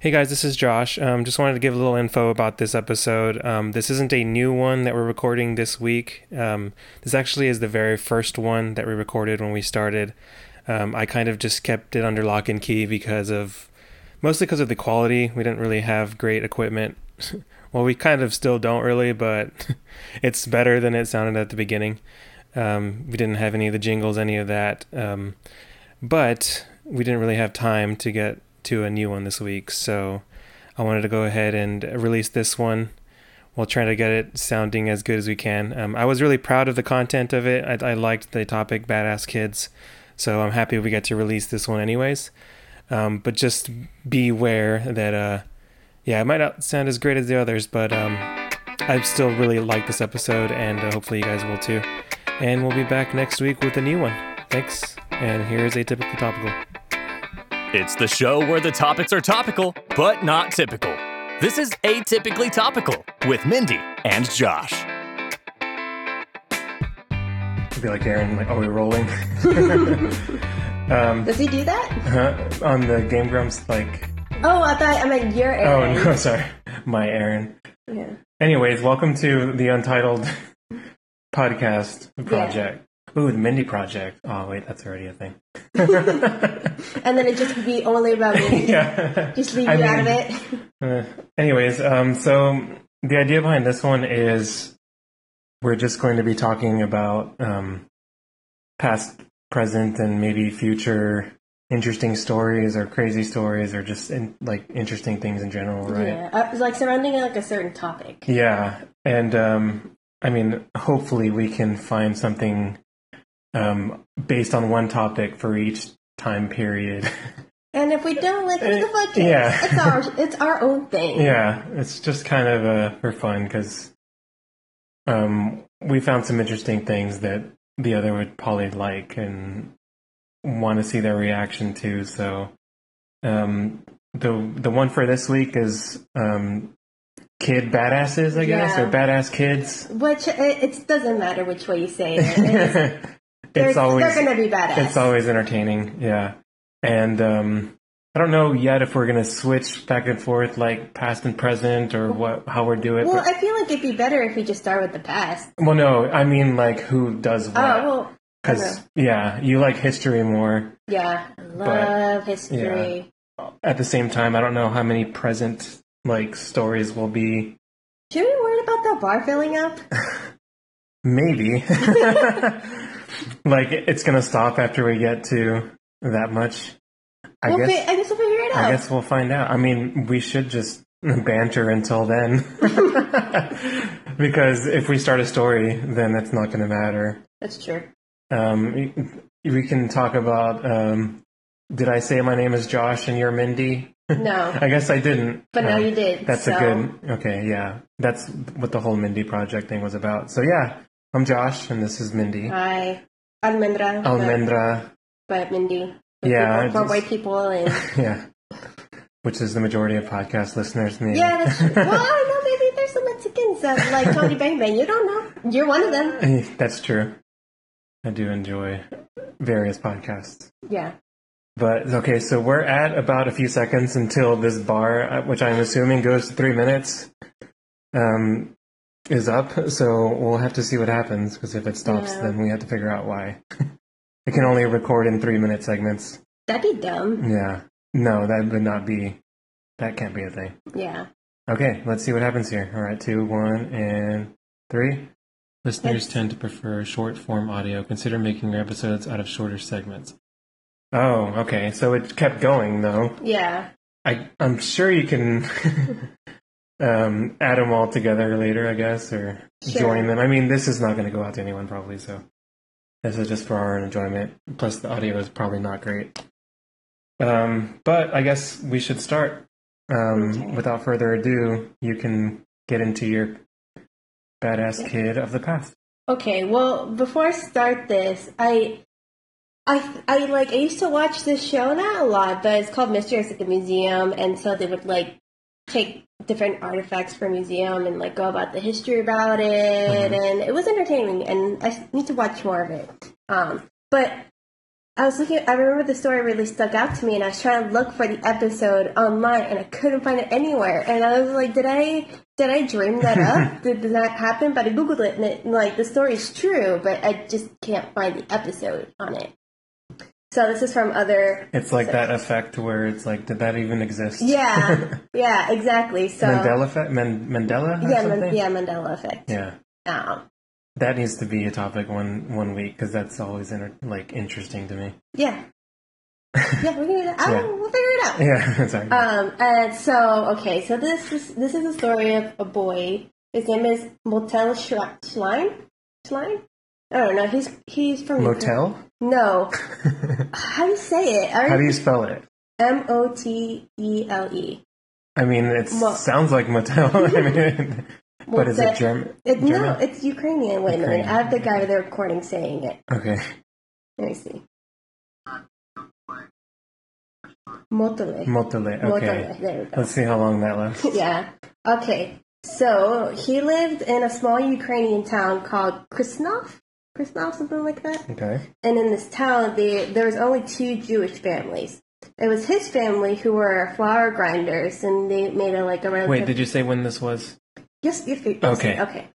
Hey guys, this is Josh. Um, just wanted to give a little info about this episode. Um, this isn't a new one that we're recording this week. Um, this actually is the very first one that we recorded when we started. Um, I kind of just kept it under lock and key because of mostly because of the quality. We didn't really have great equipment. well, we kind of still don't really, but it's better than it sounded at the beginning. Um, we didn't have any of the jingles, any of that. Um, but we didn't really have time to get to a new one this week, so I wanted to go ahead and release this one while trying to get it sounding as good as we can. Um, I was really proud of the content of it. I, I, liked the topic, badass kids, so I'm happy we get to release this one anyways. Um, but just beware that, uh, yeah, it might not sound as great as the others, but um, I still really like this episode, and uh, hopefully you guys will too. And we'll be back next week with a new one. Thanks, and here's Atypically Topical. It's the show where the topics are topical, but not typical. This is Atypically Topical with Mindy and Josh. I feel like Aaron, like, are we rolling? um, Does he do that? Uh, on the Game Grumps, like. Oh, I thought I meant your Aaron. Oh, no, sorry. My Aaron. Yeah. Anyways, welcome to the Untitled podcast project. Ooh, the Mindy Project. Oh, wait, that's already a thing. and then it just be only about me. yeah. Just leave I you mean, out of it. Uh, anyways, um, so the idea behind this one is we're just going to be talking about um, past, present, and maybe future interesting stories or crazy stories or just in, like interesting things in general, right? Yeah, uh, like surrounding like a certain topic. Yeah, and um, I mean, hopefully we can find something um, based on one topic for each time period. And if we don't, like, the fuck? Yeah. It's our, it's our own thing. Yeah, it's just kind of uh, for fun because um, we found some interesting things that the other would probably like and want to see their reaction to. So um, the the one for this week is um, kid badasses, I guess, yeah. or badass kids. Which it, it, doesn't matter which way you say it. it's always they're going to be badass. It's always entertaining, yeah. And um, I don't know yet if we're going to switch back and forth like past and present or what how we're doing. Well, but, I feel like it'd be better if we just start with the past. Well, no, I mean like who does what. Oh well. Because yeah, you like history more. Yeah, love but, history. Yeah. At the same time, I don't know how many present like stories will be. Should we worry about that bar filling up? Maybe. like it's gonna stop after we get to that much. I we'll guess. Fi- I guess we'll figure it out. I guess we'll find out. I mean, we should just banter until then, because if we start a story, then it's not going to matter. That's true. Um, we can talk about. Um, did I say my name is Josh and you're Mindy? No. I guess I didn't. But now you did. That's so. a good. Okay, yeah. That's what the whole Mindy project thing was about. So yeah, I'm Josh, and this is Mindy. Hi, Almendra. Almendra. But, but Mindy. Yeah, people, for white people and yeah, which is the majority of podcast listeners. Maybe. Yeah, that's true. well, I know maybe there's some Mexicans that like Tony Bang Bang. You don't know. You're one of them. That's true. I do enjoy various podcasts. Yeah. But okay, so we're at about a few seconds until this bar, uh, which I'm assuming goes to three minutes. Um, is up, so we'll have to see what happens. Because if it stops, yeah. then we have to figure out why. it can only record in three minute segments. That'd be dumb. Yeah. No, that would not be. That can't be a thing. Yeah. Okay, let's see what happens here. All right, two, one, and three. Listeners tend to prefer short form audio. Consider making your episodes out of shorter segments. Oh, okay. So it kept going though. Yeah. I I'm sure you can um, add them all together later, I guess, or sure. join them. I mean, this is not going to go out to anyone probably, so this is just for our enjoyment. Plus, the audio is probably not great. Um, but I guess we should start. Um, okay. Without further ado, you can get into your badass kid of the past. Okay. Well, before I start this, I I, I like I used to watch this show not a lot, but it's called Mysteries at the Museum, and so they would like take different artifacts for a museum and like go about the history about it, mm-hmm. and it was entertaining. And I need to watch more of it. Um, but I was looking. I remember the story really stuck out to me, and I was trying to look for the episode online, and I couldn't find it anywhere. And I was like, "Did I did I dream that up? did, did that happen?" But I googled it, and it, like the story is true, but I just can't find the episode on it. So this is from other. It's like that effect where it's like, did that even exist? Yeah, yeah, exactly. So Mandela effect, Man- Mandela, yeah, something? Man- yeah, Mandela effect. yeah. Um, That needs to be a topic one one week because that's always inter- like interesting to me. yeah, yeah. We can do that. I Yeah. we'll figure it out. Yeah, sorry. Um, and so, okay, so this is this is a story of a boy. His name is Motel Schlein. Schlein? Oh, I don't know. He's he's from Motel? No, how do you say it? How do you spell it? M O T E L E. I mean, it Mo- sounds like motel. I mean, but is it German? It, no, it's Ukrainian. Wait a minute. I have the guy with the recording saying it. Okay. Let me see. Motole. Motole. Okay. There we go. Let's see how long that lasts. yeah. Okay. So he lived in a small Ukrainian town called Krasnov. Krasnov, something like that. Okay. And in this town, they, there was only two Jewish families. It was his family who were flour grinders, and they made a like a. Wait, did you say when this was? Yes, yes, yes, Okay. okay.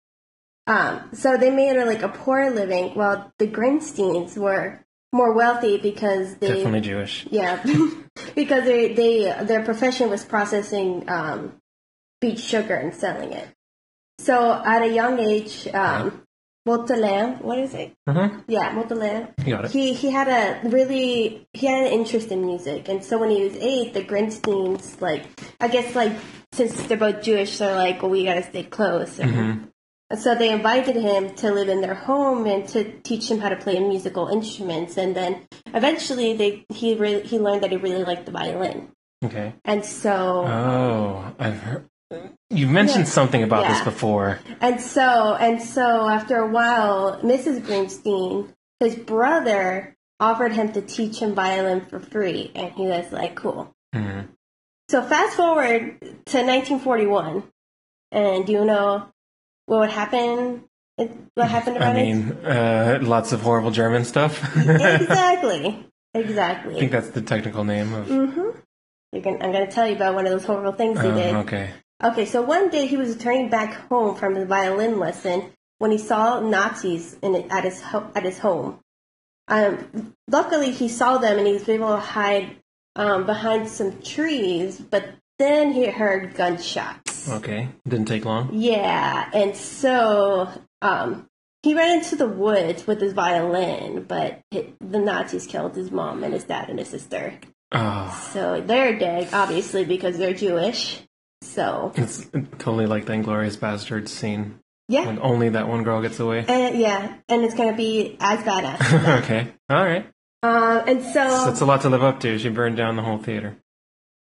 Um, so they made a, like a poor living, while the Grinsteins were more wealthy because they Definitely Jewish. yeah, because they they their profession was processing um, beet sugar and selling it. So at a young age, um, Motalan, what is it? Uh-huh. Yeah. You got it. He he had a really he had an interest in music, and so when he was eight, the Grinsteins like I guess like since they're both Jewish, they're like, well, we gotta stay close. And, Mhm. and so they invited him to live in their home and to teach him how to play musical instruments. And then eventually, they he really he learned that he really liked the violin. Okay. And so Oh, I've heard. You've mentioned Yeah. something about this before. and so and so after a while, Mrs. Greenstein, his brother, offered him to teach him violin for free, and he was like, "Cool." Mhm. So fast forward to 1941, and do you know what would happen? What happened I about mean, uh, lots of horrible German stuff. exactly. Exactly. I think that's the technical name of. Mm-hmm. You're gonna, I'm going to tell you about one of those horrible things he Oh, did. okay. Okay, so one day he was returning back home from his violin lesson when he saw Nazis in it, at his ho- at his home. Um, luckily, he saw them and he was able to hide um, behind some trees. But then he heard gunshots. Okay. Didn't take long. Yeah, and so um, he ran into the woods with his violin, but it, the Nazis killed his mom and his dad and his sister. Oh, So they're dead, obviously, because they're Jewish. So it's totally like the Inglourious Basterds scene yeah, when only that one girl gets away. and yeah, and it's gonna be as badass. okay. All right. um, and So so That's a lot to live up to. She burned down the whole theater.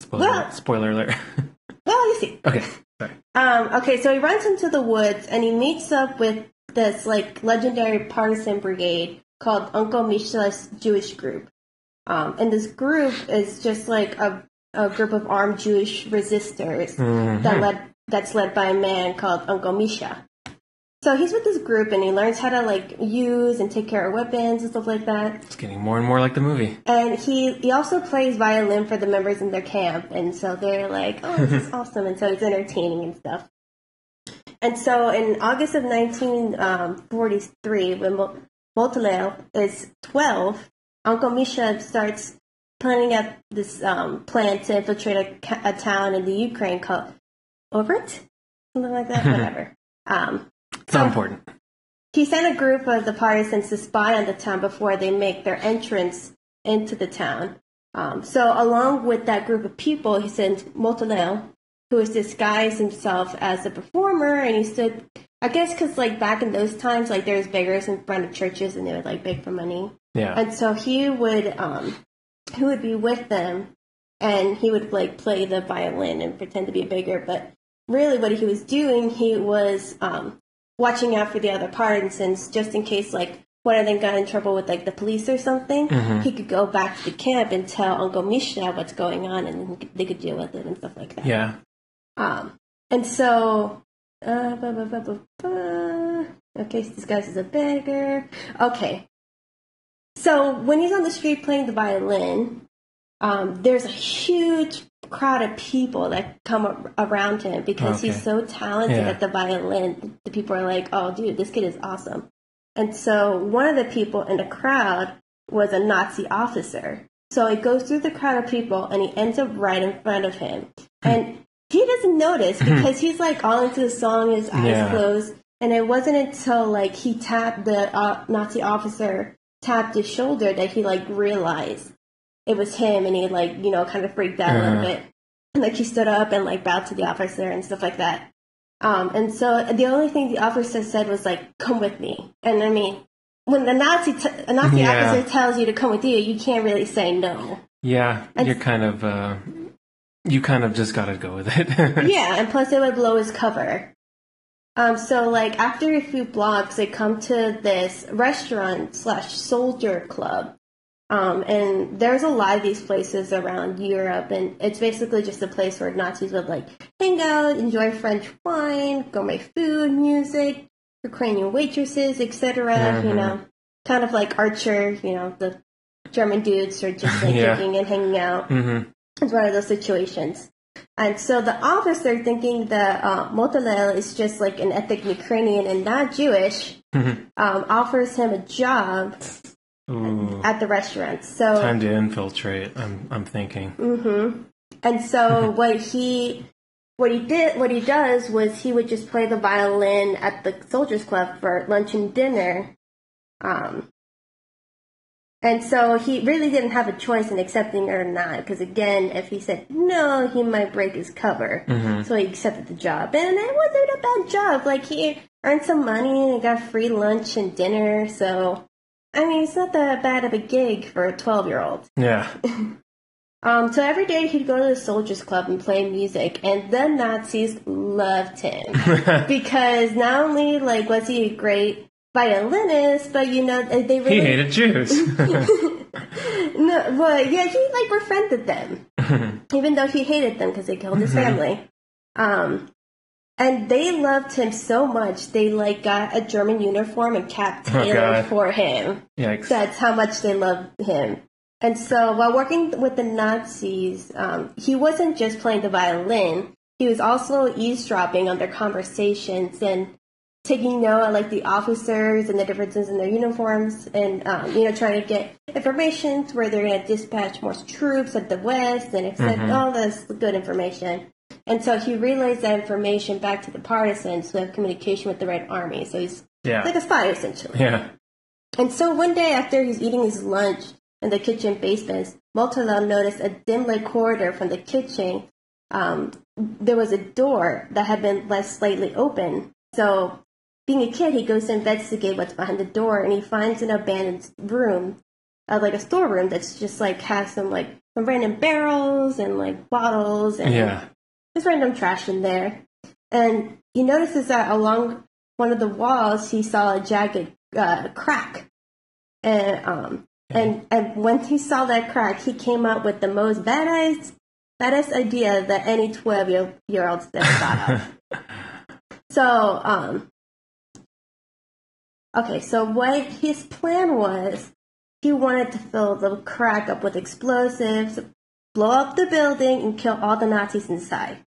Spoiler, Well- spoiler alert. well, you see. okay. Sorry. Um, okay, so he runs into the woods and he meets up with this like legendary partisan brigade called Uncle Misha's Jewish group. Um, and this group is just like a, a group of armed Jewish resistors Mhm. that led that's led by a man called Uncle Misha. So he's with this group and he learns how to like use and take care of weapons and stuff like that. It's getting more and more like the movie. And he he also plays violin for the members in their camp, and so they're like, "Oh, this is awesome!" And so it's entertaining and stuff. And so in August of 1943, when Mo- Motaleo is 12, Uncle Misha starts planning up this um, plan to infiltrate a, a town in the Ukraine called Overt, something like that. Whatever. Um, It's not so- important. he sent a group of the partisans to spy on the town before they make their entrance into the town. Um, so, along with that group of people, he sent Motaleo, who has disguised himself as a performer, and he stood. I guess because like back in those times, like there's beggars in front of churches, and they would like beg for money. Yeah. And so he would um he would be with them and he would like play the violin and pretend to be a beggar, but really what he was doing, he was um watching out for the other partisans just in case like one of them got in trouble with like the police or something, Mhm. he could go back to the camp and tell Uncle Misha what's going on and then he could- they could deal with it and stuff like that. Yeah. Um, and so, uh, ba, ba, ba. okay, so this guy's is a beggar. Okay. So when he's on the street playing the violin, um, there's a huge crowd of people that come around him because Okay. he's so talented Yeah. at the violin. The people are like, "Oh, dude, this kid is awesome." And so one of the people in the crowd was a Nazi officer. So it goes through the crowd of people and he ends up right in front of him. And he doesn't notice because he's like all into the song, his eyes Yeah. closed. And it wasn't until like he tapped the uh, Nazi officer tapped his shoulder that he like realized it was him and he like, you know, kind of freaked out a Uh-huh. little bit. And like he stood up and like bowed to the officer and stuff like that. Um, and so the only thing the officer said was like, "Come with me." And I mean, when the Nazi t- a Nazi Yeah. officer tells you to come with you, you can't really say no. Yeah, And- you're kind of uh, you kind of just gotta go with it. yeah, and plus it would blow his cover. Um, so like after a few blocks, they come to this restaurant slash soldier club. Um, and there's a lot of these places around Europe, and it's basically just a place where Nazis would like hang out, enjoy French wine, gourmet food, music, Ukrainian waitresses, etc. You Mhm. know, kind of like Archer. You know, the German dudes are just like Yeah. drinking and hanging out. hmm It's one of those situations. And so the officer, thinking that uh, Motalel is just like an ethnic Ukrainian and not Jewish, Mm-hmm. um, offers him a job Ooh, at the restaurant. So, time to infiltrate. I'm I'm thinking. hmm and so what he what he did what he does was he would just play the violin at the soldiers club for lunch and dinner. Um, and so he really didn't have a choice in accepting it or not, because again, if he said no, he might break his cover. Mhm. So he accepted the job, and it wasn't a bad job. Like he earned some money and got free lunch and dinner. So, I mean, it's not that bad of a gig for a twelve-year-old. Yeah. Um, so every day he'd go to the soldiers club and play music, and the Nazis loved him because not only like was he a great violinist, but you know they really he hated Jews. no, but yeah, he like befriended them, even though he hated them because they killed his family. Um, and they loved him so much they like got a German uniform and cap Oh, tailored God. for him. Yikes. That's how much they loved him. And so while working with the Nazis, um, he wasn't just playing the violin. He was also eavesdropping on their conversations and taking note of like the officers and the differences in their uniforms and um, you know trying to get information to where they're going to dispatch more troops at the west and accept all this good information. And so he relays that information back to the partisans who have communication with the Red Army. So he's Yeah. like a spy essentially. Yeah. And so one day after he's eating his lunch in the kitchen basement, Multala noticed a dim lit corridor from the kitchen. Um, there was a door that had been left slightly open. So, being a kid, he goes to investigate what's behind the door, and he finds an abandoned room, uh, like a storeroom that's just like has some like some random barrels and like bottles and Yeah. just random trash in there. And he notices that along one of the walls, he saw a jagged uh, crack. And um, and and when he saw that crack, he came up with the most badass badass idea that any twelve year year old ever thought of. So um, okay, so what his plan was, he wanted to fill the crack up with explosives, blow up the building, and kill all the Nazis inside.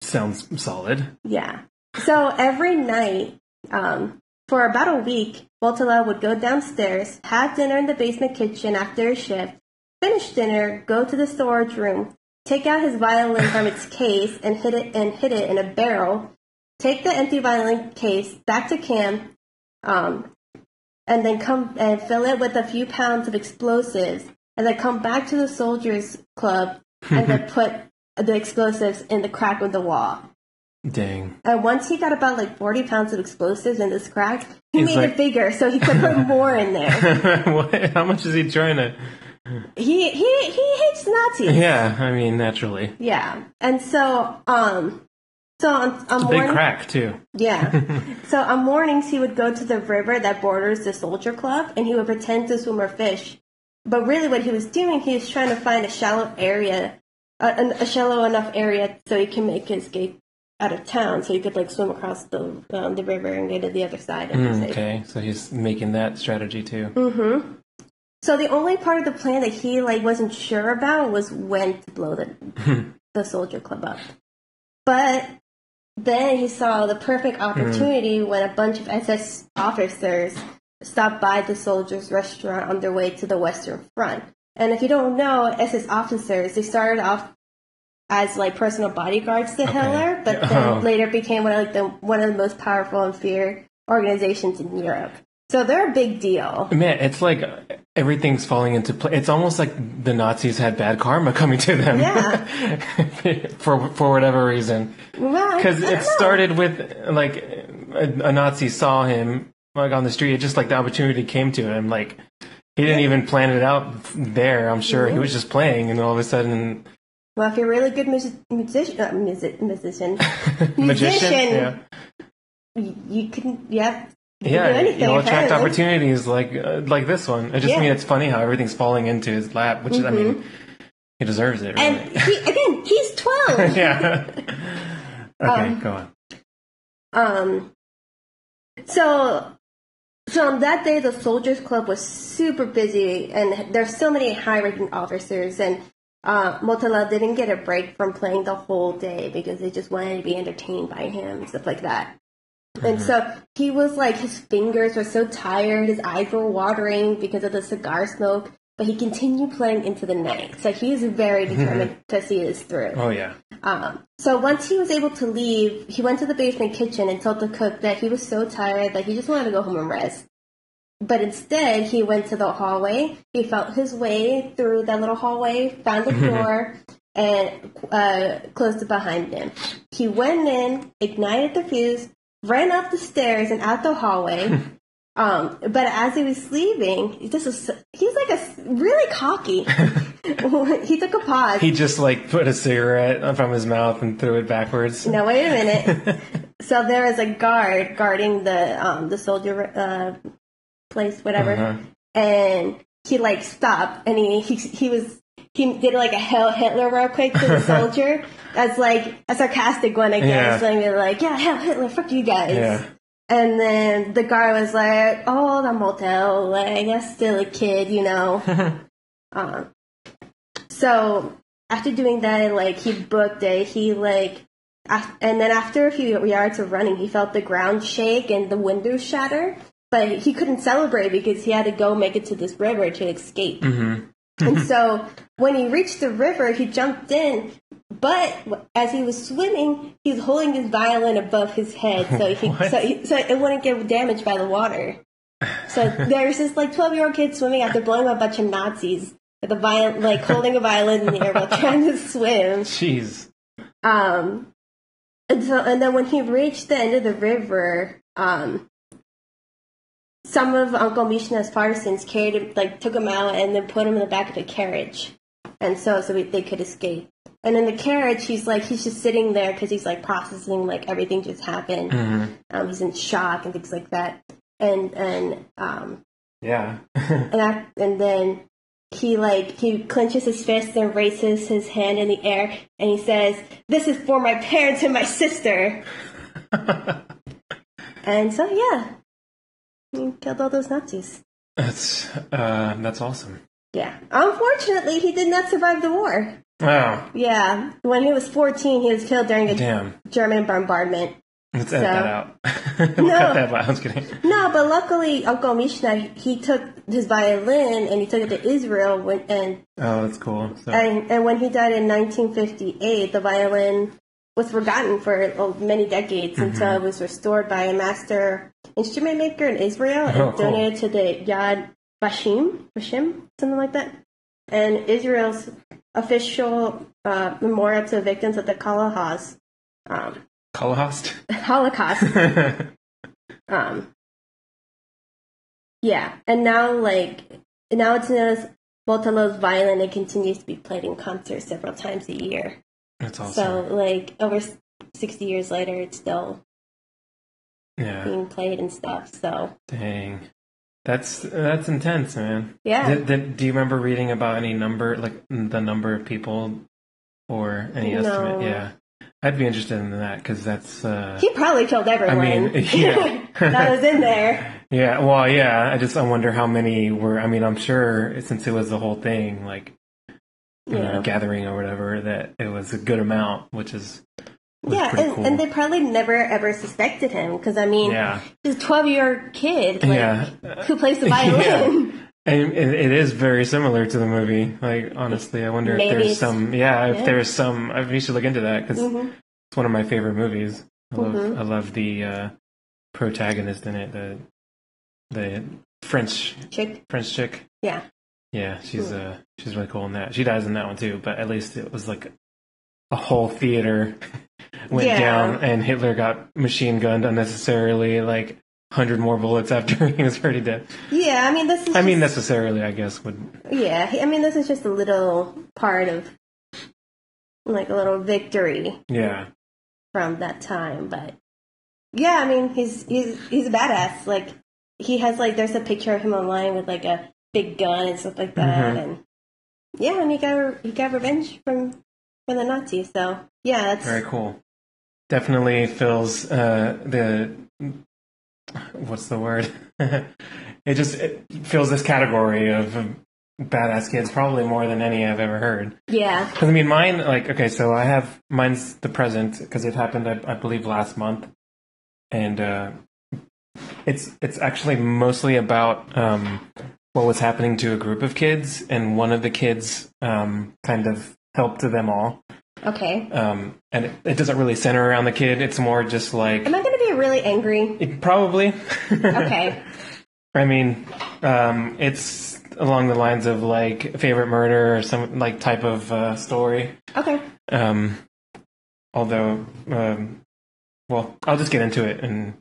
Sounds solid. Yeah. So every night, um, for about a week, Voltala would go downstairs, have dinner in the basement kitchen after his shift, finish dinner, go to the storage room, take out his violin from its case and hit it and hit it in a barrel, take the empty violin case back to camp, um, and then come and fill it with a few pounds of explosives, and then come back to the soldiers club and then put the explosives in the crack of the wall. Dang. And once he got about like 40 pounds of explosives in this crack, he He's made like- it bigger so he could put more in there. what? How much is he trying to? He he he hates Nazis. Yeah, I mean, naturally. Yeah. And so um so on, on Big crack too. yeah. so on mornings he would go to the river that borders the soldier club and he would pretend to swim or fish. But really what he was doing, he was trying to find a shallow area, a, a shallow enough area so he can make his escape out of town so he could like swim across the um, the river and get to the other side Mm, okay, so he's making that strategy too. Mm-hmm. so the only part of the plan that he like wasn't sure about was when to blow the the soldier club up. But then he saw the perfect hmm. opportunity when a bunch of SS officers stopped by the soldiers' restaurant on their way to the Western Front. And if you don't know, SS officers, they started off as like personal bodyguards to Hitler, but then Oh. later became one of like the one of the most powerful and feared organizations in Europe. So they're a big deal. Man, it's like everything's falling into place. It's almost like the Nazis had bad karma coming to them. Yeah. for for whatever reason. Well, Because it know. started with like a, a Nazi saw him like on the street. It just like the opportunity came to him. Like he didn't even plan it out there. I'm sure he was just playing, and all of a sudden, Well, if you're a really good music, musician, uh, music, musician, magician. Musician. Yeah, you, you can, yeah, yeah. do. You'll attract opportunities like uh, like this one. I just Yeah. Mm-hmm. mean it's funny how everything's falling into his lap, which is I mean he deserves it. Really. And he, again, he's 12. yeah. okay, Um, go on. Um, so, so on that day, the Soldiers Club was super busy, and there's so many high-ranking officers, and uh, Motala didn't get a break from playing the whole day because they just wanted to be entertained by him, stuff like that. And so he was like, his fingers were so tired, his eyes were watering because of the cigar smoke, but he continued playing into the night. So he was very determined to see this through. Oh yeah. Um, so once he was able to leave, he went to the basement kitchen and told the cook that he was so tired that he just wanted to go home and rest. But instead, he went to the hallway. He felt his way through that little hallway, found the door, and uh, closed it behind him. He went in, ignited the fuse, ran up the stairs and out the hallway. Um, but as he was leaving, this was he was like a really cocky. he took a pause. He just like put a cigarette from his mouth and threw it backwards. No, wait a minute. so there was a guard guarding the um the soldier uh place, whatever, Uh-huh. and he like stopped and he he he was he did like a Hitler real quick to the soldier as like a sarcastic one, I guess. Yeah. Like, like yeah, Hail Hitler, fuck you guys. Yeah. And then the guard was like, "Oh, the motel, like that's still a kid, you know." um, so after doing that, like he booked it, he like, and then after a few yards of running, he felt the ground shake and the windows shatter. But he couldn't celebrate because he had to go make it to this river to escape. and so when he reached the river, he jumped in. But as he was swimming, he was holding his violin above his head, so he, so, he, so it wouldn't get damaged by the water. So there's this like 12 year old kid swimming after blowing up a bunch of Nazis with a violin, like holding a violin in the air while trying to swim. Jeez. Um, and so, and then when he reached the end of the river, um, some of Uncle Misha's partisans carried him, like took him out and then put him in the back of a carriage, and so so we, they could escape. And in the carriage, he's like he's just sitting there because he's like processing like everything just happened. Um, he's in shock and things like that. And and um, Yeah. and I, and then he like he clenches his fist and raises his hand in the air and he says, "This is for my parents and my sister." and so yeah, he killed all those Nazis. that's uh that's awesome. Yeah. Unfortunately, he did not survive the war. Wow. Yeah. When he was 14, he was killed during a Damn. German bombardment. Let's edit So- that out. we'll No. cut that out. I was kidding. No, but luckily, Uncle Misha, he took his violin and he took it to Israel when, and Oh, that's cool. So, And, and when he died in 1958, the violin was forgotten for uh, many decades until Mm-hmm. it was restored by a master instrument maker in Israel and Oh, cool. donated to the Yad Vashem, Vashem, something like that. And Israel's official uh, memorial to victims of the Holocaust. Um, Holocaust. Holocaust. um, yeah, and now like now it's known as Motolo's violin. It continues to be played in concerts several times a year. That's awesome. So like over sixty years later, it's still yeah. being played and stuff. So Dang. That's that's intense, man. Yeah. Did, did, do you remember reading about any number, like the number of people, or any No. estimate? Yeah, I'd be interested in that because that's. Uh, he probably killed everyone I mean, yeah. that was in there. Yeah, well, yeah. I just I wonder how many were. I mean, I'm sure since it was the whole thing, like you Yeah. know, gathering or whatever, that it was a good amount, which is yeah, and, cool. and they probably never ever suspected him because I mean, yeah, he's a twelve year old kid, like, yeah. who plays the violin. And it, it is very similar to the movie. Like honestly, I wonder Maybe if there's some. Yeah, if yeah. there's some. I we should look into that because Mhm. it's one of my favorite movies. I love Mhm. I love the uh, protagonist in it. The the French Chick, French chick. yeah, Yeah, she's Cool. uh she's really cool in that. She dies in that one too, but at least it was like a whole theater went Yeah. down and Hitler got machine gunned unnecessarily, like hundred more bullets after he was already dead. yeah. I mean, this is. I mean just- necessarily I guess would yeah. I mean, this is just a little part of like a little victory yeah. from that time, but yeah, I mean, he's he's he's a badass. Like he has like there's a picture of him online with like a big gun and stuff like that, Mhm. and yeah, and he got he got revenge from from the Nazis. So yeah, that's Very cool. Definitely fills uh the what's the word? it just it fills this category of badass kids probably more than any I've ever heard. yeah, Because I mean, mine like okay, so I have mine's the present because it happened I, I believe last month, and uh, it's it's actually mostly about um, what was happening to a group of kids, and one of the kids um, kind of helped them all, okay. um, and it, it doesn't really center around the kid. It's more just like Am I gonna be really angry? it, probably Okay, I mean, um, it's along the lines of like favorite murder or some like type of uh, story. okay, Um, although, um, well, I'll just get into it and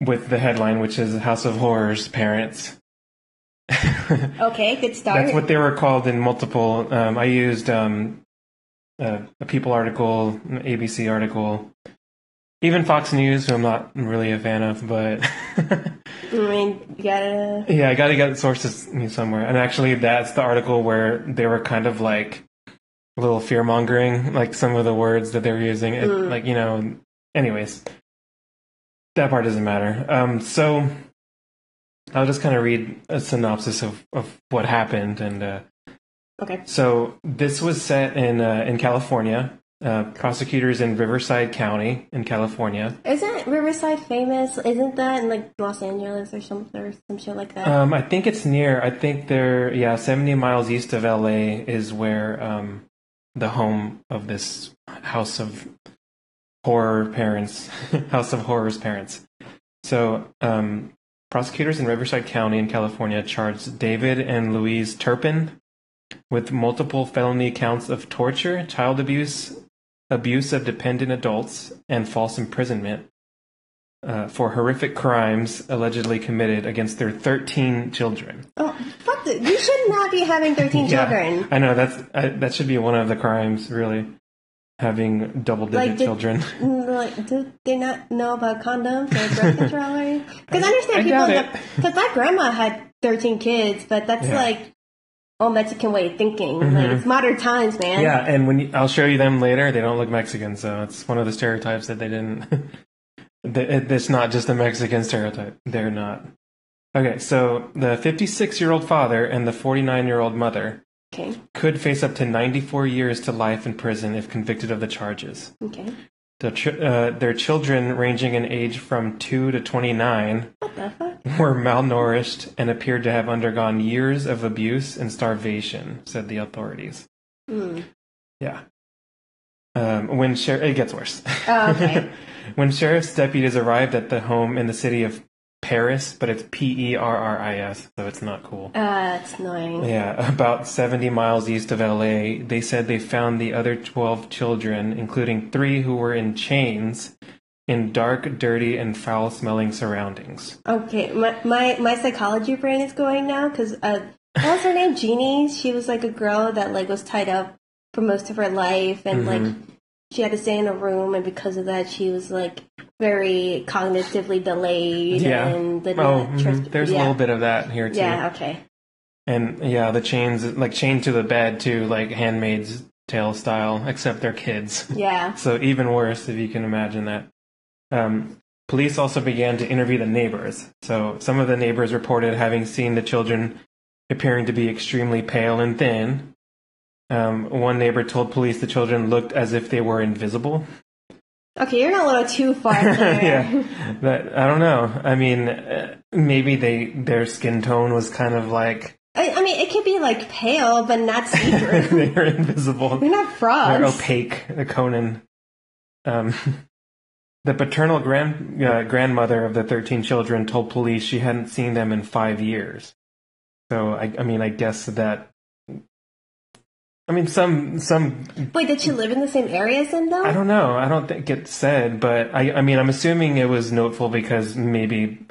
with the headline, which is House of Horrors Parents. Okay. Good start. That's what they were called in multiple. Um, I used um, uh, a People article, an ABC article, even Fox News, who I'm not really a fan of, but I mean, you gotta. yeah, I got to get sources somewhere. And actually, that's the article where they were kind of like a little fear mongering, like some of the words that they were using. It, Mm. Like, you know, anyways, that part doesn't matter. Um, so I'll just kind of read a synopsis of, of what happened. And uh, Okay. so this was set in, uh, in California. Uh, prosecutors in Riverside County in California. Isn't Riverside famous? Isn't that in like Los Angeles or something or some shit like that? Um, I think it's near. I think they're yeah, seventy miles east of LA is where um, the home of this House of Horror parents, House of Horrors parents. So, um, prosecutors in Riverside County in California charged David and Louise Turpin with multiple felony counts of torture, child abuse, abuse of dependent adults, and false imprisonment uh, for horrific crimes allegedly committed against their 13 children. oh, fuck! The, you should not be having thirteen Yeah. children. I know that's I, that should be one of the crimes, really, having double-digit Like, did- children. Like, do they not know about condoms or birth control? Because I understand I people. Because my grandma had thirteen kids, but that's Yeah. like old Mexican way of thinking. Like Mhm. it's modern times, man. yeah, and when you, I'll show you them later, they don't look Mexican, so it's one of the stereotypes that they didn't. it's not just a Mexican stereotype. They're not. Okay, so the 56-year-old father and the 49-year-old mother Okay. could face up to 94 years to life in prison if convicted of the charges. Okay. The uh, their children, ranging in age from 2 to 29, What the fuck? were malnourished and appeared to have undergone years of abuse and starvation, said the authorities. Hmm. Yeah. Um, when sher- it gets worse. Oh, okay. when sheriff's deputies arrived at the home in the city of Paris, but it's P E R R I S, so it's not cool. Uh, it's annoying. Yeah, about 70 miles east of LA, they said they found the other 12 children, including three who were in chains, in dark, dirty, and foul smelling surroundings. Okay, my, my my psychology brain is going now because uh, what was her name? Genie. She was like a girl that like was tied up for most of her life, and like Mhm. She had to stay in a room, and because of that, she was like very cognitively delayed. Yeah. And the, Oh, the mhm, there's yeah. a little bit of that here too. Yeah. Okay. And yeah, the chains, like chained to the bed too, like Handmaid's Tale style, except they're kids. Yeah. So even worse, if you can imagine that. Um, police also began to interview the neighbors. So some of the neighbors reported having seen the children appearing to be extremely pale and thin. Um, one neighbor told police the children looked as if they were invisible. Okay, you're not a little too far there. yeah, but I don't know. I mean, uh, maybe they their skin tone was kind of like I, I mean, it could be like pale, but not see through. they're invisible. They're not They're opaque. The Conan. Um, the paternal grand uh, grandmother of the thirteen children told police she hadn't seen them in five years. So I, I mean, I guess that. I mean, some some Wait, did she live in the same area as them though? I don't know. I don't think it said, but I, I mean, I'm assuming it was noteful because maybe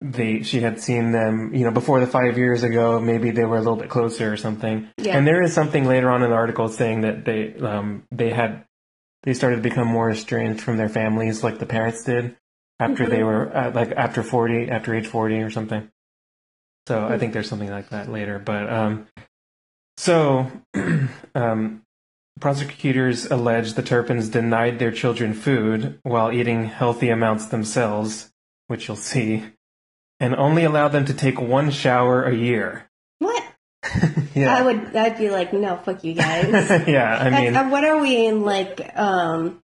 they she had seen them, you know, before the five years ago. Maybe they were a little bit closer or something. Yeah. And there is something later on in the article saying that they um they had they started to become more estranged from their families, like the parents did after they were uh, like after forty, after age forty or something. So I think there's something like that later, but um, so um, prosecutors allege the Turpins denied their children food while eating healthy amounts themselves, which you'll see, and only allowed them to take one shower a year. What? yeah, I would. I'd be like, no, fuck you guys. yeah. I mean, uh, what are we in like um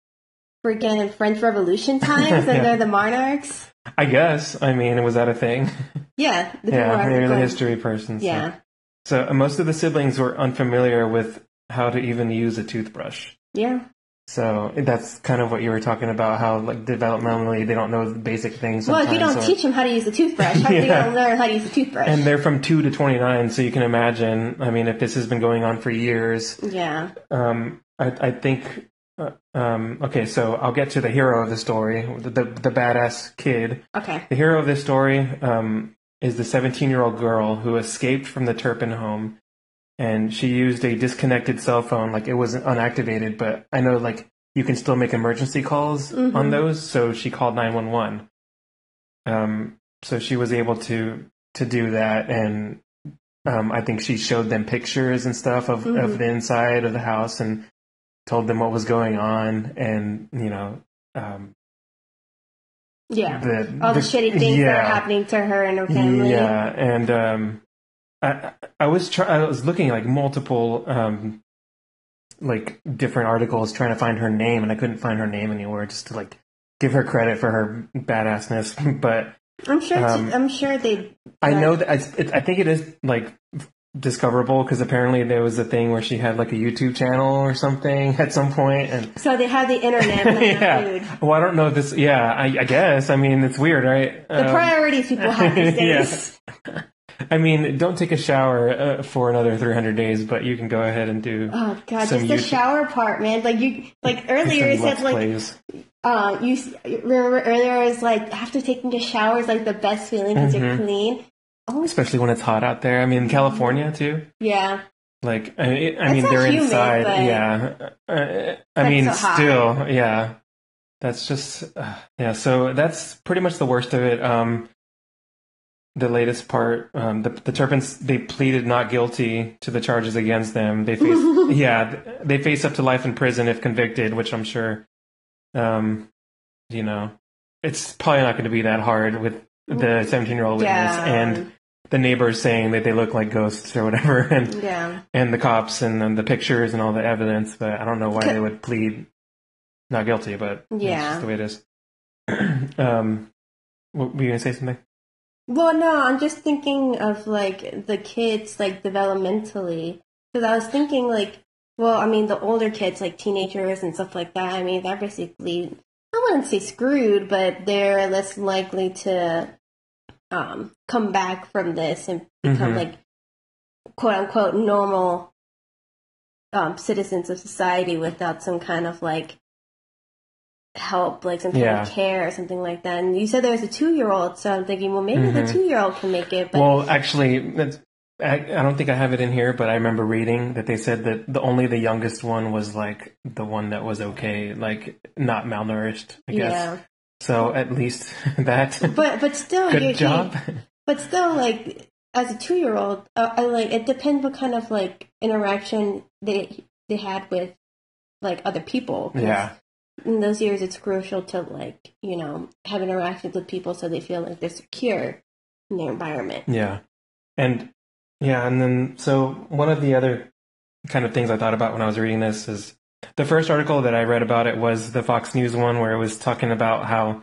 freaking French Revolution times and Yeah. they're the monarchs? I guess. I mean, was that a thing? Yeah, yeah, maybe the history person. so- Yeah, So uh, most of the siblings were unfamiliar with how to even use a toothbrush. yeah. So that's kind of what you were talking about, how like developmentally they don't know the basic things. Well, if you don't or- teach them how to use a toothbrush, how are they gonna learn how to use a toothbrush? and they're from two to twenty nine, so you can imagine. I mean, if this has been going on for years, yeah, um, I, I think. Uh, um, okay, so I'll get to the hero of the story, the the, the badass kid. okay. The hero of this story um, is the 17 year old girl who escaped from the Turpin home, and she used a disconnected cell phone. Like it wasn't unactivated, but I know like you can still make emergency calls on Mhm. those. So she called 911. Um, so she was able to to do that, and um, I think she showed them pictures and stuff of Mhm. of the inside of the house and told them what was going on, and you know. Um, Yeah, the, all the, shitty things that are happening to her and her family. Yeah, and um, I I was try- I was looking like multiple um, like different articles trying to find her name, and I couldn't find her name anywhere. Just to like give her credit for her badassness, but I'm sure. Um, I'm sure they. I know that I, it, I think it is like discoverable because apparently there was a thing where she had like a YouTube channel or something at some point, and So they had the internet. Yeah. Well, I don't know if this. Yeah, I, I guess. I mean, it's weird, right? The Um, priorities people have these yeah. days. I mean, don't take a shower uh, for another 300 days, but you can go ahead and do Oh god, just the YouTube- shower part, man. Like you, like earlier you said like uh, you remember earlier it was like after taking a shower is like the best feeling because you're Mhm. clean. Oh Especially when it's hot out there. I mean, California too. yeah, Like, I, mean, I mean, they're humid, inside. yeah. Uh, I mean, so still, yeah. That's just, uh, yeah. So that's pretty much the worst of it. Um, the latest part, um, the, the Turpins, they pleaded not guilty to the charges against them. They face, yeah, they face up to life in prison if convicted, which I'm sure, um, you know, it's probably not going to be that hard with the 17 year old witness yeah, and the neighbors saying that they look like ghosts or whatever, and yeah. and the cops and then the pictures and all the evidence. But I don't know why they would plead not guilty, but yeah, the way it is. um, what, were you gonna say something? Well, no, I'm just thinking of like the kids, like developmentally, because I was thinking like, well, I mean, the older kids, like teenagers and stuff like that. I mean, they're basically, I wouldn't say screwed, but they're less likely to um, come back from this and become Mhm. like quote unquote normal um, citizens of society without some kind of like help, like some kind Yeah. of care or something like that. And you said there was a two year old, so I'm thinking, well, maybe the Mhm. two year old can make it. But well, actually, I, I don't think I have it in here, but I remember reading that they said that the only the youngest one was like the one that was okay, like not malnourished. I guess. yeah, So at least that. but but still, Good job. but still, like as a two year old, uh, I like it depends what kind of like interaction they they had with like other people. Yeah. in those years, it's crucial to like you know have interactions with people so they feel like they're secure in their environment. Yeah. And yeah, and then so one of the other kind of things I thought about when I was reading this is the first article that I read about it was the Fox News one where it was talking about how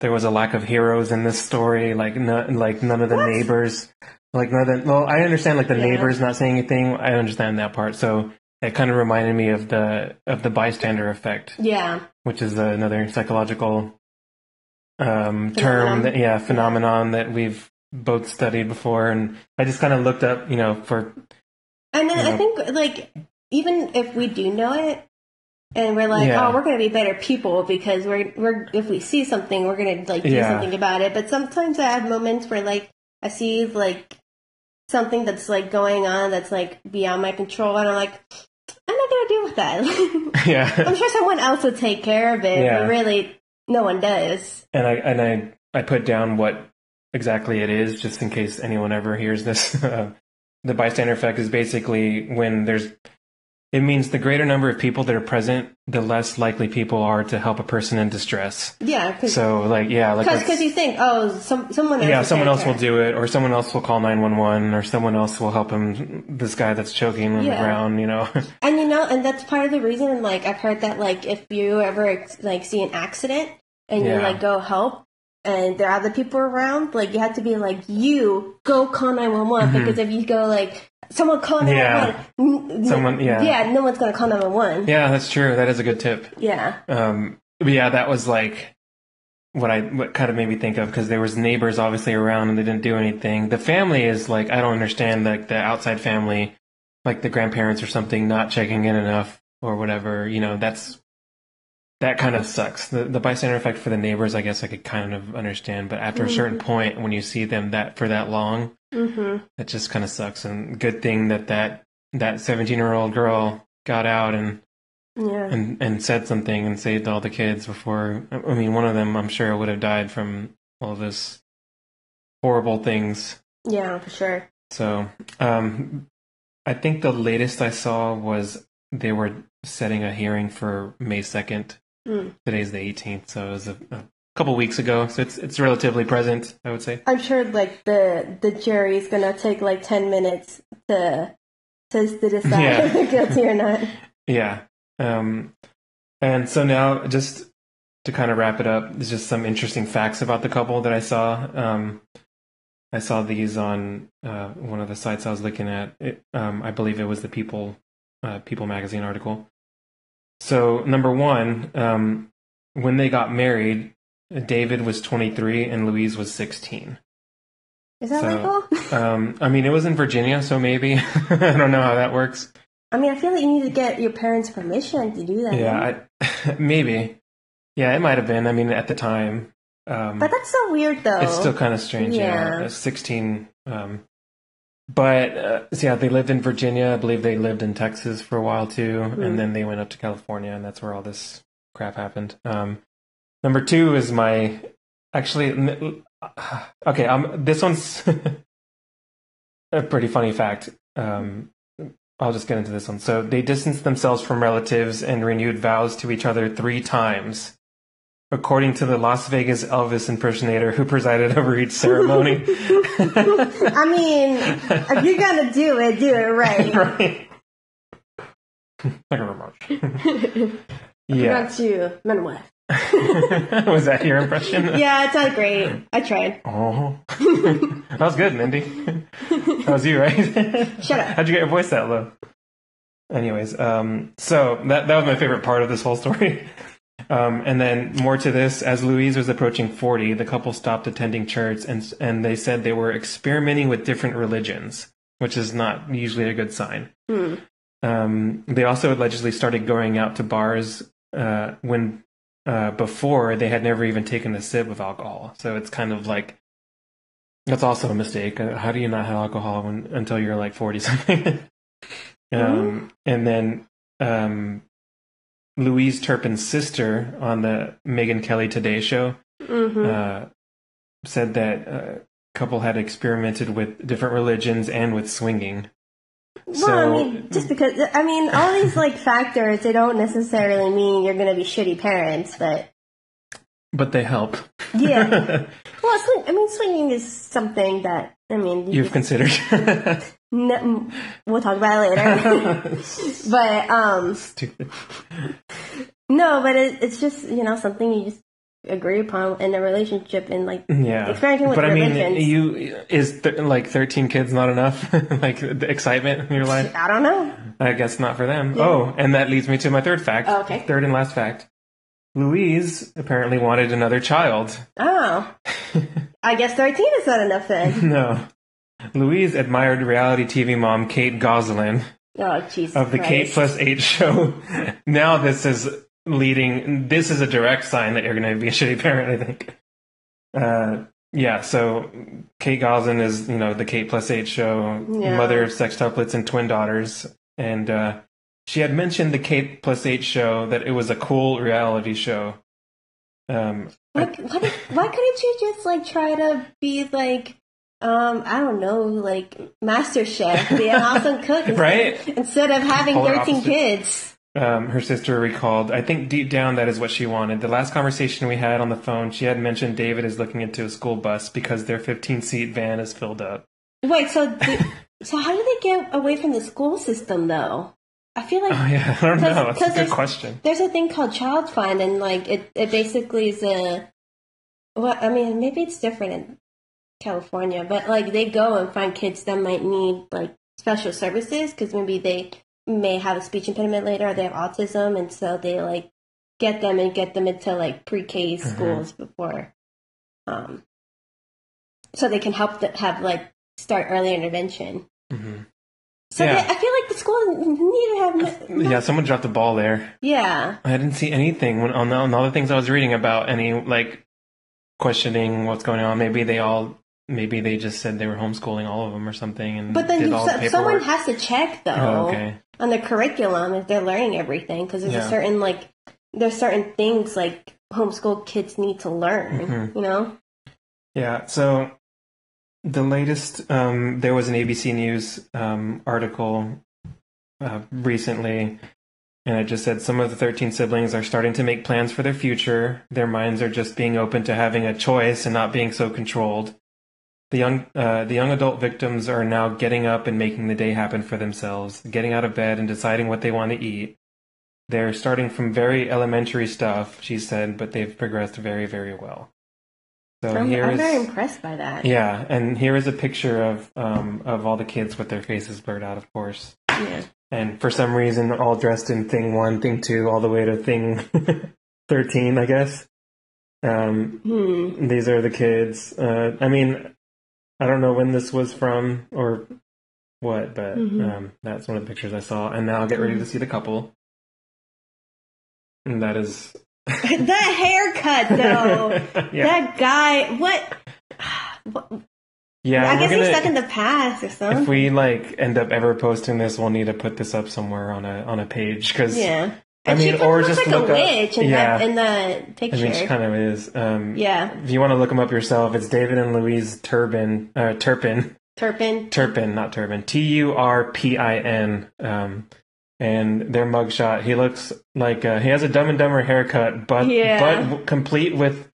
there was a lack of heroes in this story, like no, like none of the What? neighbors, like none of the, well, I understand like the Yeah. neighbors not saying anything. I understand that part. So it kind of reminded me of the of the bystander effect, Yeah, which is another psychological um, term that yeah phenomenon that we've both studied before, and I just kind of looked up, you know, for and then Yeah. I think like even if we do know it. And we're like, Yeah. oh, we're gonna be better people because we're we're if we see something, we're gonna like do Yeah. something about it. But sometimes I have moments where like I see like something that's like going on that's like beyond my control, and I'm like, I'm not gonna deal with that. yeah. I'm sure someone else would take care of it, Yeah. but really, no one does. and I and I I put down what exactly it is, just in case anyone ever hears this. Uh, the bystander effect is basically when there's. It means the greater number of people that are present, the less likely people are to help a person in distress. Yeah, because So, like, yeah, like let's- you think, oh, some someone else yeah, will someone else will do it, or someone else will call nine one one, or someone else will help him. This guy that's choking on Yeah. the ground, you know. And you know, and that's part of the reason. Like I've heard that, like if you ever like see an accident and you Yeah. like go help. And there are other people around, like you have to be like, you go call nine one one mm-hmm. because if you go like someone call nine Mm-hmm. Yeah. one one, Someone- yeah. yeah, no one's gonna call nine one one. yeah, that's true. That is a good tip. Yeah, Um, but yeah, that was like what I what kind of made me think of because there was neighbors obviously around and they didn't do anything. The family is like I don't understand like the outside family, like the grandparents or something, not checking in enough or whatever. You know, that's that kind of sucks. The the bystander effect for the neighbors, I guess I could kind of understand, but after a certain point, when you see them that for that long, hmm it just kind of sucks. And good thing that that that seventeen year old girl got out and yeah, and and said something and saved all the kids before. I mean, one of them, I'm sure, would have died from all this horrible things. yeah, for sure. So, um, I think the latest I saw was they were setting a hearing for May second. Mm. Today's the 18th, so it was a, a couple weeks ago. So it's it's relatively present, I would say. I'm sure like the the jury's gonna take like ten minutes to to, to decide Yeah. if they're guilty or not. Yeah. Um, and so now, just to kind of wrap it up, there's just some interesting facts about the couple that I saw. Um, I saw these on uh, one of the sites I was looking at. It, um, I believe it was the People uh, People magazine article. So number one, um, when they got married, David was 23 and Louise was 16. Is that So- legal? Um, I mean, it was in Virginia, so maybe I don't know how that works. I mean, I feel like you need to get your parents' permission to do that. Yeah, I, maybe. Yeah, it might have been. I mean, at the time, um, but that's so weird, though. it's still kind of strange. Yeah, Yeah. Uh, sixteen. Um, but uh, so yeah, they lived in Virginia. I believe they lived in Texas for a while too, Mhm. and then they went up to California, and that's where all this crap happened. Um, number two is my actually. Okay, um, this one's a pretty funny fact. Um, I'll just get into this one. So they distanced themselves from relatives and renewed vows to each other three times, according to the Las Vegas Elvis impersonator who presided over each ceremony. I mean, if you're gonna do it, do it right. right. Thank you very much. yeah. Not you, wife. Was that your impression? Yeah, it's not great. I tried. Oh, that was good, Mindy. That was you, right? Shut up. How'd you get your voice that low? Anyways, um, so that that was my favorite part of this whole story. Um, and then more to this, as Louise was approaching forty, the couple stopped attending church, and and they said they were experimenting with different religions, which is not usually a good sign. Hmm. Um, they also allegedly started going out to bars uh, when uh, before they had never even taken a sip of alcohol. So it's kind of like that's also a mistake. Uh, How do you not have alcohol when, until you're like forty something? um, and then um, Louise Turpin's sister on the Megyn Kelly Today Show hmm uh, said that a couple had experimented with different religions and with swinging. Well, So I mean, just because I mean, all these like factors, they don't necessarily mean you're going to be shitty parents, but but they help. yeah. well, I mean, swinging is something that I mean, you You've considered. No, we'll talk about it later. but um, Stupid. no, but it, it's just you know something you just agree upon in a relationship and like Yeah, Experimenting with but I mean, religions. you is th- like thirteen kids not enough? like the excitement in your life? I don't know. I guess not for them. Oh, and that leads me to my third fact. Oh, okay. Third and last fact. Louise apparently wanted another child. Oh, I guess thirteen is not enough then. No. Louise admired reality TV mom Kate Gosselin Oh, of the Christ. Kate plus eight show. now this is leading. This is a direct sign that you're going to be a shitty parent. I think. Uh, yeah. So Kate Gosselin is you know the Kate plus eight show, Yeah. mother of sextuplets and twin daughters, and uh, she had mentioned the Kate plus eight show that it was a cool reality show. Um, Why, why, couldn't you just like try to be like, um, I don't know, like Master Chef, be an awesome cook, instead, Right? Instead of having Polar thirteen opposite. kids. um, her sister recalled. I think deep down that is what she wanted. The last conversation we had on the phone, she had mentioned David is looking into a school bus because their 15 seat van is filled up. Wait, so do, so how do they get away from the school system though? I feel like Oh yeah, I don't know. That's a good there's- question. there's a thing called child find, and like it, it basically is a. Well, I mean, maybe it's different in California, but like they go and find kids that might need like special services because maybe they may have a speech impediment later, or they have autism, and so they like get them and get them into like pre-K Mm-hmm. schools before, um, so they can help them have like start early intervention. hmm So Yeah. they, I feel like the school need to have. Yeah, someone dropped the ball there. Yeah. I didn't see anything when, on, the, on all the things I was reading about any like questioning what's going on. Maybe they all, maybe they just said they were homeschooling all of them or something, and But then did you, all so, paperwork. someone has to check though Oh, okay. on the curriculum if they're learning everything because there's Yeah. a certain like there's certain things like homeschool kids need to learn. Mhm. You know. Yeah. So the latest, um, there was an ABC News um, article uh, recently, and it just said some of the 13 siblings are starting to make plans for their future. Their minds are just being open to having a choice and not being so controlled. The young, uh, the young adult victims are now getting up and making the day happen for themselves, getting out of bed and deciding what they want to eat. They're starting from very elementary stuff, she said, but they've progressed very, very well. So I'm, here I'm very impressed by that. yeah, and here is a picture of um, of all the kids with their faces blurred out, of course. Yeah. And for some reason, all dressed in thing one, thing two, all the way to thing thirteen, I guess. Um, Hmm. these are the kids. Uh, I mean, I don't know when this was from or what, but Mhm. um, that's one of the pictures I saw. And now I'll get ready to see the couple. And that is. that haircut though. yeah. That guy. What? what yeah, I guess gonna- he's stuck in the past or something. If we like end up ever posting this, we'll need to put this up somewhere on a on a page because yeah. I And she mean, or just like look a up- witch in yeah. that in the I picture. mean, she kind of is. Um, yeah. If you want to look them up yourself, it's David and Louise Turbin, uh, Turpin, Turpin. Turpin, not Turpin, T U R P I N. Um, and their mugshot, he looks like uh, he has a Dumb and Dumber haircut, but Yeah. but complete with.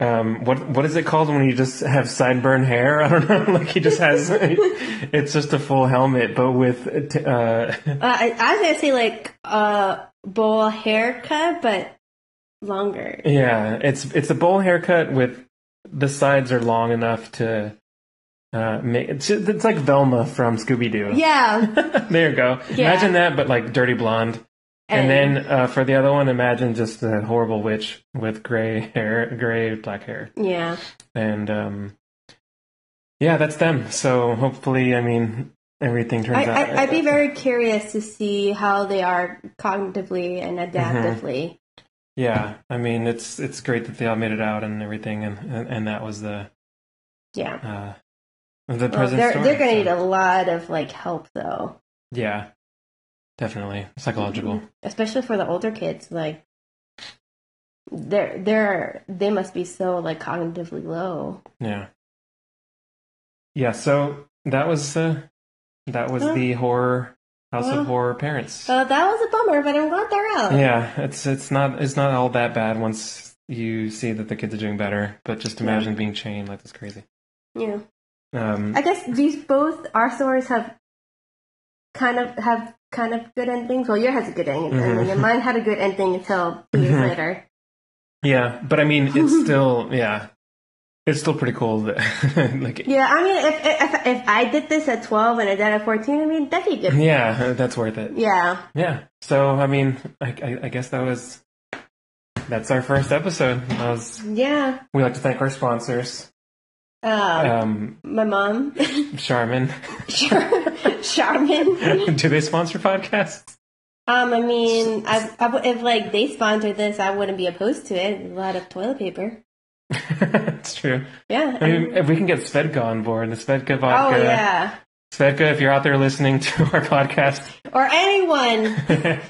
Um, what what is it called when you just have sideburn hair? I don't know. Like he just has, it's just a full helmet, but with uh, Uh, I, I was gonna say like a bowl haircut, but longer. Yeah, it's it's a bowl haircut with the sides are long enough to uh, make it's, it's like Velma from Scooby Doo. Yeah, there you go. Yeah. Imagine that, but like dirty blonde. And, then uh, for the other one, imagine just a horrible witch with gray hair, gray black hair, yeah, and um, yeah, that's them. So hopefully, I mean, everything turns I, out. I, I'd be very curious to see how they are cognitively and Mm-hmm. adaptively. yeah, I mean, it's it's great that they all made it out and everything, and and, and that was the Yeah, uh, the Well, present they're story. they're gonna so- need a lot of like help though, Yeah, definitely psychological. especially for the older kids. Like, they're they're they must be so like cognitively low. Yeah. Yeah. So that was uh, That was Oh. the horror House Well. of Horror parents. So that was a bummer, but I'm glad they're out. yeah, it's it's not it's not all that bad once you see that the kids are doing better. But just imagine being chained like that's crazy. Yeah. Um, I guess these both our stories have kind of have kind of good endings. Well, yours has a good ending, Mhm. and mine had a good ending until years Mhm. later. yeah, but I mean, it's still yeah, it's still pretty cool. That, like Yeah, I mean, if, if if I did this at twelve and I did it at fourteen, I mean, that'd be good. yeah, that's worth it. Yeah. Yeah. So I mean, I, I, I guess that was that's our first episode. Was, Yeah. we like to thank our sponsors, Uh, um, my mom, Charmin. Char- Charmin. Do they sponsor podcasts? Um, I mean, I, I if like they sponsored this, I wouldn't be opposed to it. A lot of toilet paper. it's true. Yeah. I mean, if we can get Svedka on board, the Svedka oh vodka. yeah. Svedka, if you're out there listening to our podcast, Or anyone.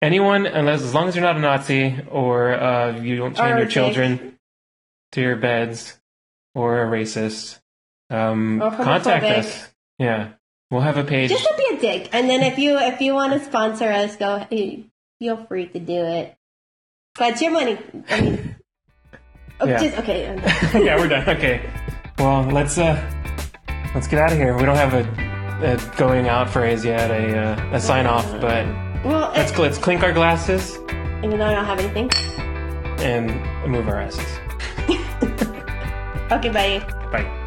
anyone, unless as long as you're not a Nazi or uh, you don't chain your children to your beds or a racist, um, contact us. Yeah, we'll have a page. Just to be a dick, and then if you if you want to sponsor us, go. Feel free to do it. But it's your money. I mean. Oh, Yeah. just, okay. yeah, we're done. Okay. Well, let's uh, let's get out of here. We don't have a, a going out phrase yet, a uh, a sign off, but Well, let's let's clink our glasses even though I don't have anything. and move our asses. Okay, bye. Bye.